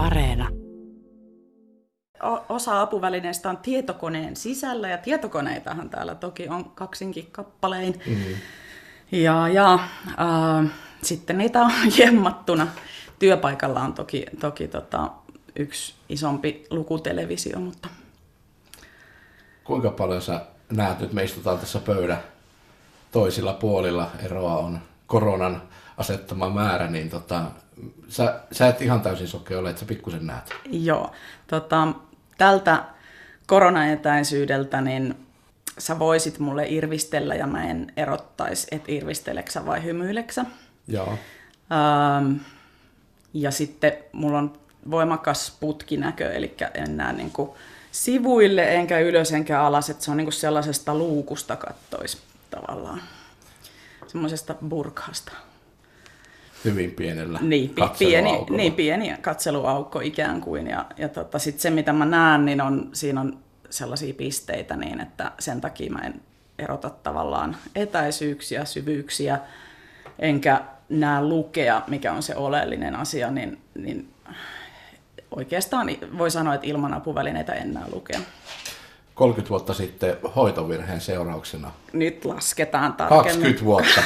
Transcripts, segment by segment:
Areena. Osa apuvälineistä on tietokoneen sisällä ja tietokoneitahan täällä toki on kaksinkin kappalein. Mm-hmm. Ja, ja äh, sitten niitä on jemmattuna. Työpaikalla on toki, toki tota, yksi isompi lukutelevisio, mutta... Kuinka paljon sä näet nyt, me istutaan tässä pöydän toisilla puolilla, eroa on koronan asettama määrä, niin tota, sä, sä et ihan täysin soke ole, että sä pikkusen näet. Joo, tota, tältä koronaetäisyydeltä, niin sä voisit mulle irvistellä ja mä en erottaisi, että irvisteleksä vai hymyileksä. Joo. Ähm, ja sitten mulla on voimakas putkinäkö, eli en näe niin kuin sivuille enkä ylös enkä alas, että se on niin kuin sellaisesta luukusta kattois tavallaan. Semmoisesta burkhasta. Hyvin pienellä niin, pieni, niin, pieni katseluaukko ikään kuin. Ja, ja tota, sitten se, mitä mä näen, niin on, siinä on sellaisia pisteitä niin, että sen takia mä en erota tavallaan etäisyyksiä, syvyyksiä, enkä näe lukea, mikä on se oleellinen asia, niin, niin oikeastaan voi sanoa, että ilman apuvälineitä en näe lukea. 30 vuotta sitten hoitovirheen seurauksena. Nyt lasketaan tarkemmin. 20 vuotta.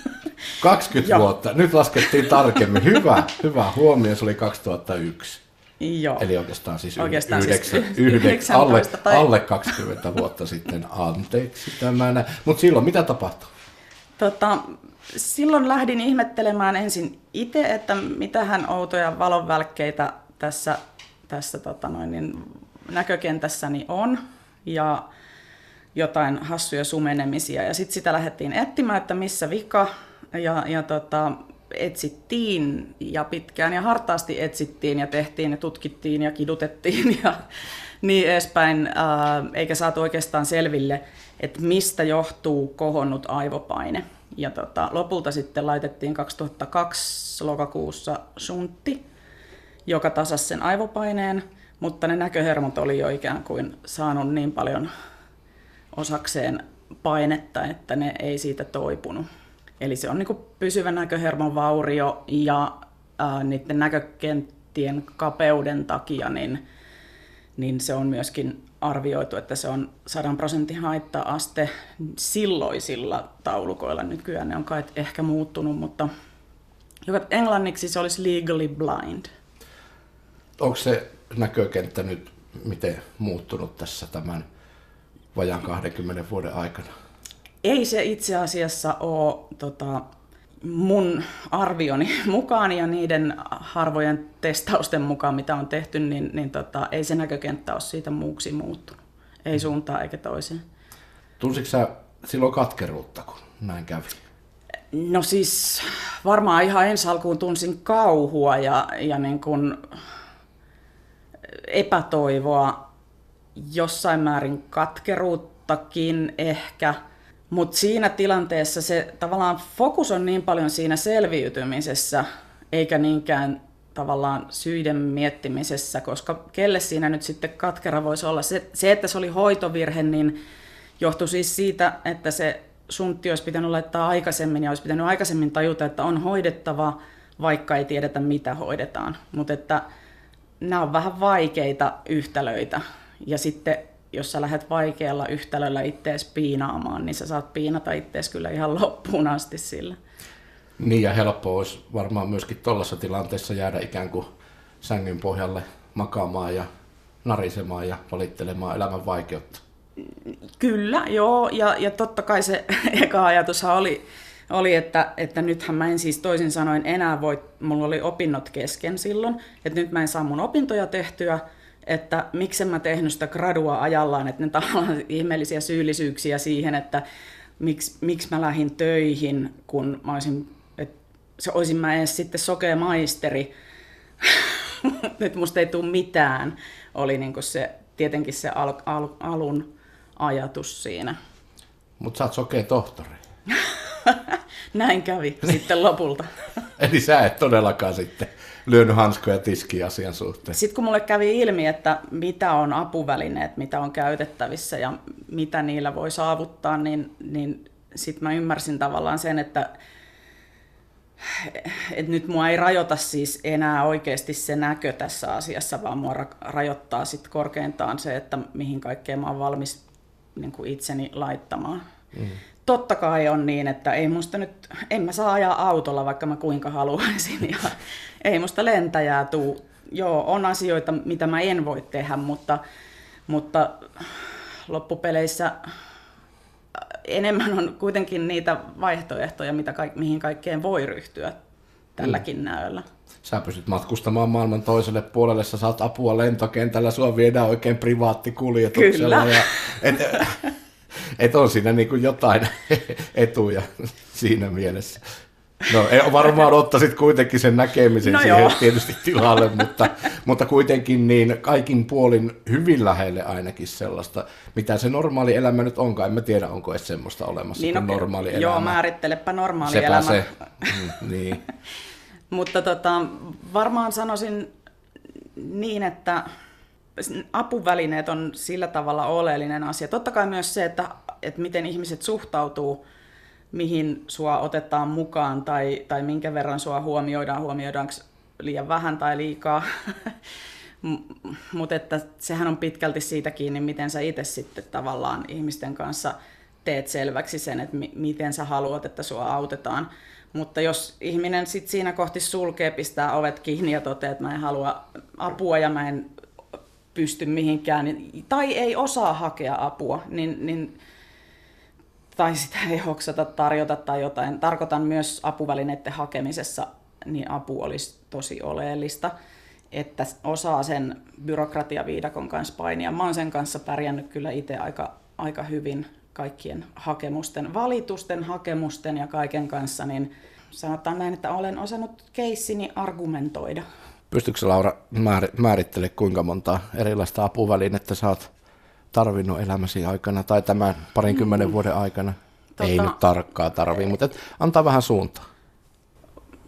20 vuotta. Nyt laskettiin tarkemmin. Hyvä, hyvä huomio. Se oli 2001. Joo. Eli oikeastaan siis, oikeastaan yhdeksän, siis yhdeksän, alle, tai... alle 20 vuotta sitten. Anteeksi tämä. Mutta silloin mitä tapahtui? Tota, silloin lähdin ihmettelemään ensin itse, että mitähän outoja valonvälkkeitä tässä, tässä tota noin, niin näkökentässäni on. Ja jotain hassuja sumenemisia. Ja sitten sitä lähdettiin etsimään, että missä vika. Ja, ja tota, etsittiin ja pitkään ja hartaasti etsittiin ja tehtiin ja tutkittiin ja kidutettiin ja niin edespäin, ää, eikä saatu oikeastaan selville, että mistä johtuu kohonnut aivopaine. Ja tota, lopulta sitten laitettiin 2002 lokakuussa suntti, joka tasasi sen aivopaineen, mutta ne näköhermot oli jo ikään kuin saanut niin paljon osakseen painetta, että ne ei siitä toipunut. Eli se on niin pysyvä näköhermon vaurio ja ää, niiden näkökenttien kapeuden takia niin, niin se on myöskin arvioitu, että se on 100 prosentin haitta-aste silloisilla taulukoilla. Nykyään ne on kai ehkä muuttunut, mutta joka englanniksi se olisi legally blind. Onko se näkökenttä nyt miten muuttunut tässä tämän vajaan 20 vuoden aikana? Ei se itse asiassa ole tota, mun arvioni mukaan ja niiden harvojen testausten mukaan, mitä on tehty, niin, niin tota, ei se näkökenttä ole siitä muuksi muuttunut. Ei suuntaan eikä toiseen. Tunsitko sä silloin katkeruutta, kun näin kävi? No siis varmaan ihan ensi alkuun tunsin kauhua ja, ja niin kuin epätoivoa, jossain määrin katkeruuttakin ehkä – mutta siinä tilanteessa se tavallaan fokus on niin paljon siinä selviytymisessä, eikä niinkään tavallaan syiden miettimisessä, koska kelle siinä nyt sitten katkera voisi olla. Se, se että se oli hoitovirhe, niin johtui siis siitä, että se suntti olisi pitänyt laittaa aikaisemmin ja olisi pitänyt aikaisemmin tajuta, että on hoidettava, vaikka ei tiedetä mitä hoidetaan. Mutta että nämä on vähän vaikeita yhtälöitä. Ja sitten jos sä lähdet vaikealla yhtälöllä ittees piinaamaan, niin sä saat piinata ittees kyllä ihan loppuun asti sillä. Niin ja helppo olisi varmaan myöskin tuollaisessa tilanteessa jäädä ikään kuin sängyn pohjalle makaamaan ja narisemaan ja valittelemaan elämän vaikeutta. Kyllä, joo. Ja, ja totta kai se eka ajatus oli, oli että, että nythän mä en siis toisin sanoen enää voi, mulla oli opinnot kesken silloin, että nyt mä en saa mun opintoja tehtyä, että miksi mä tehnyt sitä gradua ajallaan, että ne tavallaan ihmeellisiä syyllisyyksiä siihen, että miksi, miksi mä lähdin töihin, kun mä olisin, että se olisin mä edes sitten sokea maisteri, että musta ei tule mitään, oli niin se, tietenkin se al, al, alun ajatus siinä. Mutta sä oot sokea tohtori. Näin kävi sitten lopulta. Eli sä et todellakaan sitten lyönyt hanskoja tiskiin asian suhteen. Sitten kun mulle kävi ilmi, että mitä on apuvälineet, mitä on käytettävissä ja mitä niillä voi saavuttaa, niin, niin sitten mä ymmärsin tavallaan sen, että et nyt mua ei rajoita siis enää oikeasti se näkö tässä asiassa, vaan mua rajoittaa sitten korkeintaan se, että mihin kaikkeen mä oon valmis niin kuin itseni laittamaan. Mm. Totta kai on niin, että ei musta nyt, en mä saa ajaa autolla, vaikka mä kuinka haluaisin, ja ei musta lentäjää tuu. Joo, on asioita, mitä mä en voi tehdä, mutta, mutta loppupeleissä enemmän on kuitenkin niitä vaihtoehtoja, mitä kaik, mihin kaikkeen voi ryhtyä tälläkin mm. näöllä. Sä pystyt matkustamaan maailman toiselle puolelle, sä saat apua lentokentällä, sua viedään oikein privaattikuljetuksella. Kyllä. Ja, et, et on siinä niin kuin jotain etuja siinä mielessä. No ei, varmaan ottaisit kuitenkin sen näkemisen no siihen joo. tietysti tilalle, mutta, mutta kuitenkin niin kaikin puolin hyvin lähelle ainakin sellaista, mitä se normaali elämä nyt onkaan. En mä tiedä, onko edes semmoista olemassa niin, kuin okay. normaali elämä. Joo, määrittelepä normaali Sepä elämä. se. Mm, niin. mutta tota, varmaan sanoisin niin, että apuvälineet on sillä tavalla oleellinen asia. Totta kai myös se, että, että miten ihmiset suhtautuu mihin sua otetaan mukaan tai, tai minkä verran sua huomioidaan, huomioidaanko liian vähän tai liikaa. Mutta että sehän on pitkälti siitä kiinni, miten sä itse sitten tavallaan ihmisten kanssa teet selväksi sen, että mi- miten sä haluat, että sua autetaan. Mutta jos ihminen sitten siinä kohti sulkee, pistää ovet kiinni ja toteaa, että mä en halua apua ja mä en pysty mihinkään, niin, tai ei osaa hakea apua, niin, niin tai sitä ei hoksata tarjota tai jotain. Tarkoitan myös apuvälineiden hakemisessa, niin apu olisi tosi oleellista, että osaa sen byrokratiaviidakon kanssa painia. Mä oon sen kanssa pärjännyt kyllä itse aika, aika hyvin kaikkien hakemusten, valitusten, hakemusten ja kaiken kanssa, niin sanotaan näin, että olen osannut keissini argumentoida. Pystytkö Laura määrittele kuinka monta erilaista apuvälinettä sä oot tarvinnut elämäsi aikana tai tämän parinkymmenen mm. vuoden aikana? Tota, Ei nyt tarkkaa tarvii, mutta et antaa vähän suuntaa.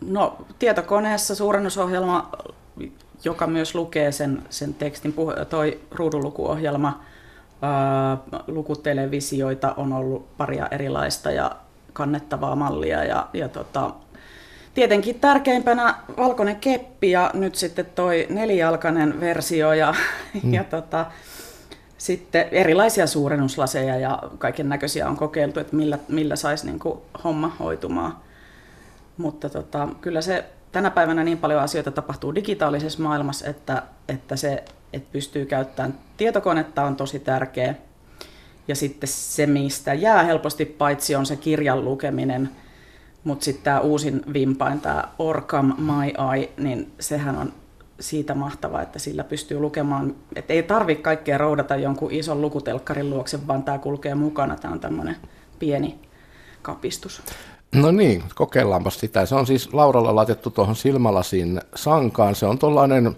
No tietokoneessa suurennusohjelma, joka myös lukee sen, sen tekstin, toi ruudunlukuohjelma, ää, lukutelevisioita on ollut paria erilaista ja kannettavaa mallia ja, ja tota, tietenkin tärkeimpänä valkoinen keppi ja nyt sitten toi nelijalkainen versio ja, mm. ja tota, sitten erilaisia suurennuslaseja ja kaiken näköisiä on kokeiltu, että millä, millä saisi niin homma hoitumaan. Mutta tota, kyllä se tänä päivänä niin paljon asioita tapahtuu digitaalisessa maailmassa, että, että se, että pystyy käyttämään tietokonetta on tosi tärkeä. Ja sitten se, mistä jää helposti paitsi on se kirjan lukeminen, mutta sitten tämä uusin vimpain, tämä Orcam My Eye, niin sehän on siitä mahtavaa, että sillä pystyy lukemaan, että ei tarvitse kaikkea roudata jonkun ison lukutelkkarin luokse, vaan tämä kulkee mukana. Tämä on tämmöinen pieni kapistus. No niin, kokeillaanpa sitä. Se on siis Lauralla laitettu tuohon silmälasin sankaan. Se on tuollainen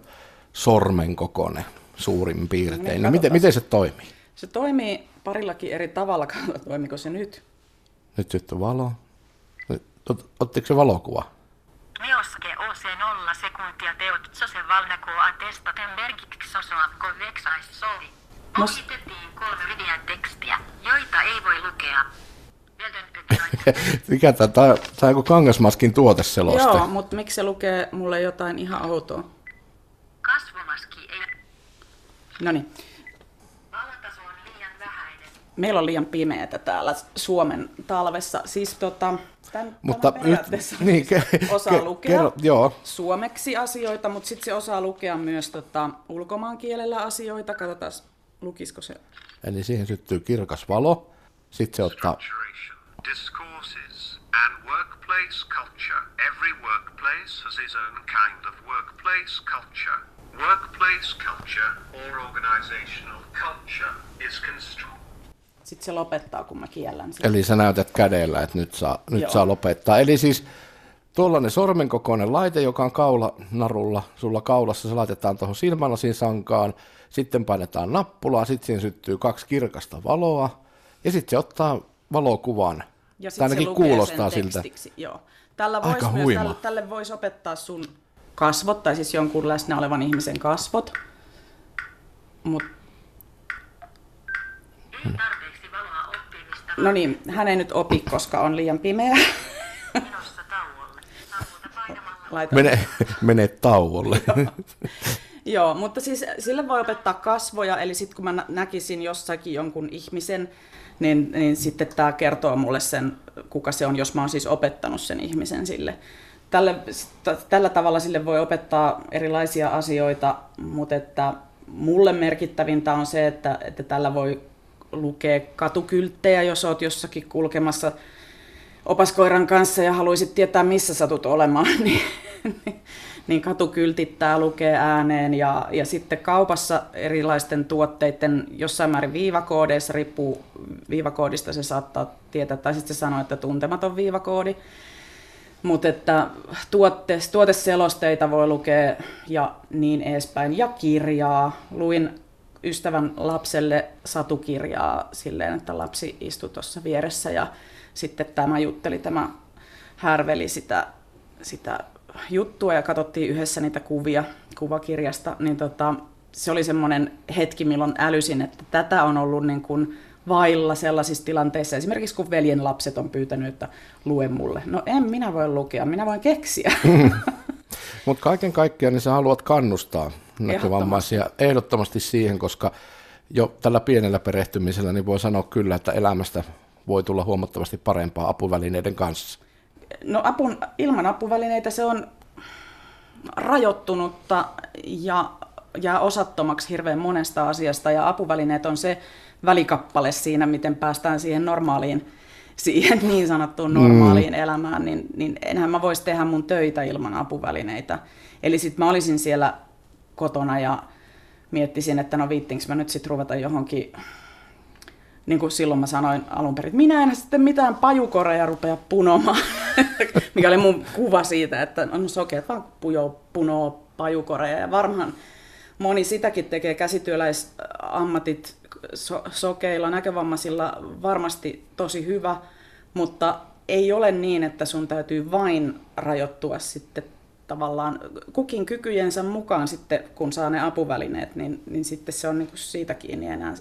sormen kokoinen suurin piirtein. No, miten, miten se toimii? Se toimii parillakin eri tavalla. Toimiko se nyt? Nyt syttyi valo. Ottiko se valokuva? Meoske OC0 sekuntia teot sosen valnakoa testaten merkiksi sosoa konveksais sovi. Ohitettiin kolme videon tekstiä, joita ei voi lukea. Mikä tämä, tämä on joku kangasmaskin tuoteseloste. Joo, mutta miksi se lukee mulle jotain ihan outoa? Kasvomaski ei... No niin. Meillä on liian pimeätä täällä Suomen talvessa. Siis tota, Tämän, mutta nyt, niin, ke, osaa ke, lukea kerro, joo. suomeksi asioita, mutta sitten se osaa lukea myös tota, ulkomaankielellä asioita. Katsotaan, lukisiko se. Eli siihen syttyy kirkas valo. Sitten se ottaa... Discourses and workplace culture. Every workplace has its own kind of workplace culture. Workplace culture or organizational culture is constructed sitten se lopettaa, kun mä kiellän sen. Eli sä näytät kädellä, että nyt saa, nyt saa lopettaa. Eli siis tuollainen sormenkokoinen laite, joka on kaula narulla, sulla kaulassa, se laitetaan tuohon silmälasin sankaan, sitten painetaan nappulaa, sitten siihen syttyy kaksi kirkasta valoa, ja sitten se ottaa valokuvan. Ja sitten se kuulostaa siltä. Joo. Tällä vois Aika myös, tälle, tälle voisi opettaa sun kasvot, tai siis jonkun läsnä olevan ihmisen kasvot. Mut... Hmm. No niin, hän ei nyt opi, koska on liian pimeä. laita... mene, mene tauolle. Joo, mutta siis sille voi opettaa kasvoja, eli sitten kun mä näkisin jossakin jonkun ihmisen, niin, niin sitten tämä kertoo mulle sen, kuka se on, jos mä oon siis opettanut sen ihmisen sille. Tälle, tällä tavalla sille voi opettaa erilaisia asioita, mutta että mulle merkittävintä on se, että, että tällä voi lukea katukylttejä, jos oot jossakin kulkemassa opaskoiran kanssa ja haluaisit tietää, missä satut olemaan, niin, niin katukyltittää, lukee ääneen ja, ja sitten kaupassa erilaisten tuotteiden jossain määrin viivakoodeissa, riippuu viivakoodista se saattaa tietää, tai sitten se sanoo, että tuntematon viivakoodi. Mutta että tuotte, tuoteselosteita voi lukea ja niin edespäin. Ja kirjaa. Luin ystävän lapselle satukirjaa silleen, että lapsi istui tuossa vieressä ja sitten tämä jutteli, tämä härveli sitä, sitä juttua ja katsottiin yhdessä niitä kuvia kuvakirjasta, niin tota, se oli semmoinen hetki, milloin älysin, että tätä on ollut niin kuin vailla sellaisissa tilanteissa, esimerkiksi kun veljen lapset on pyytänyt, että lue mulle. No en minä voi lukea, minä voin keksiä. Mutta kaiken kaikkiaan niin sä haluat kannustaa näkövammaisia ehdottomasti. ehdottomasti siihen, koska jo tällä pienellä perehtymisellä niin voi sanoa kyllä, että elämästä voi tulla huomattavasti parempaa apuvälineiden kanssa. No apun, ilman apuvälineitä se on rajoittunutta ja jää osattomaksi hirveän monesta asiasta ja apuvälineet on se välikappale siinä, miten päästään siihen normaaliin, siihen niin sanottuun normaaliin mm. elämään, niin, niin enhän mä voisi tehdä mun töitä ilman apuvälineitä. Eli sitten mä olisin siellä kotona ja miettisin, että no viittinkö mä nyt sitten ruveta johonkin niin kuin silloin mä sanoin alun perin, että minä en sitten mitään pajukoreja rupea punomaan, mikä oli mun kuva siitä, että no sokeet vaan pujo, punoo pajukoreja. Ja varmaan moni sitäkin tekee käsityöläisammatit so- sokeilla, näkövammaisilla varmasti tosi hyvä, mutta ei ole niin, että sun täytyy vain rajoittua sitten tavallaan kukin kykyjensä mukaan sitten, kun saa ne apuvälineet, niin, niin sitten se on niin kuin siitä kiinni enää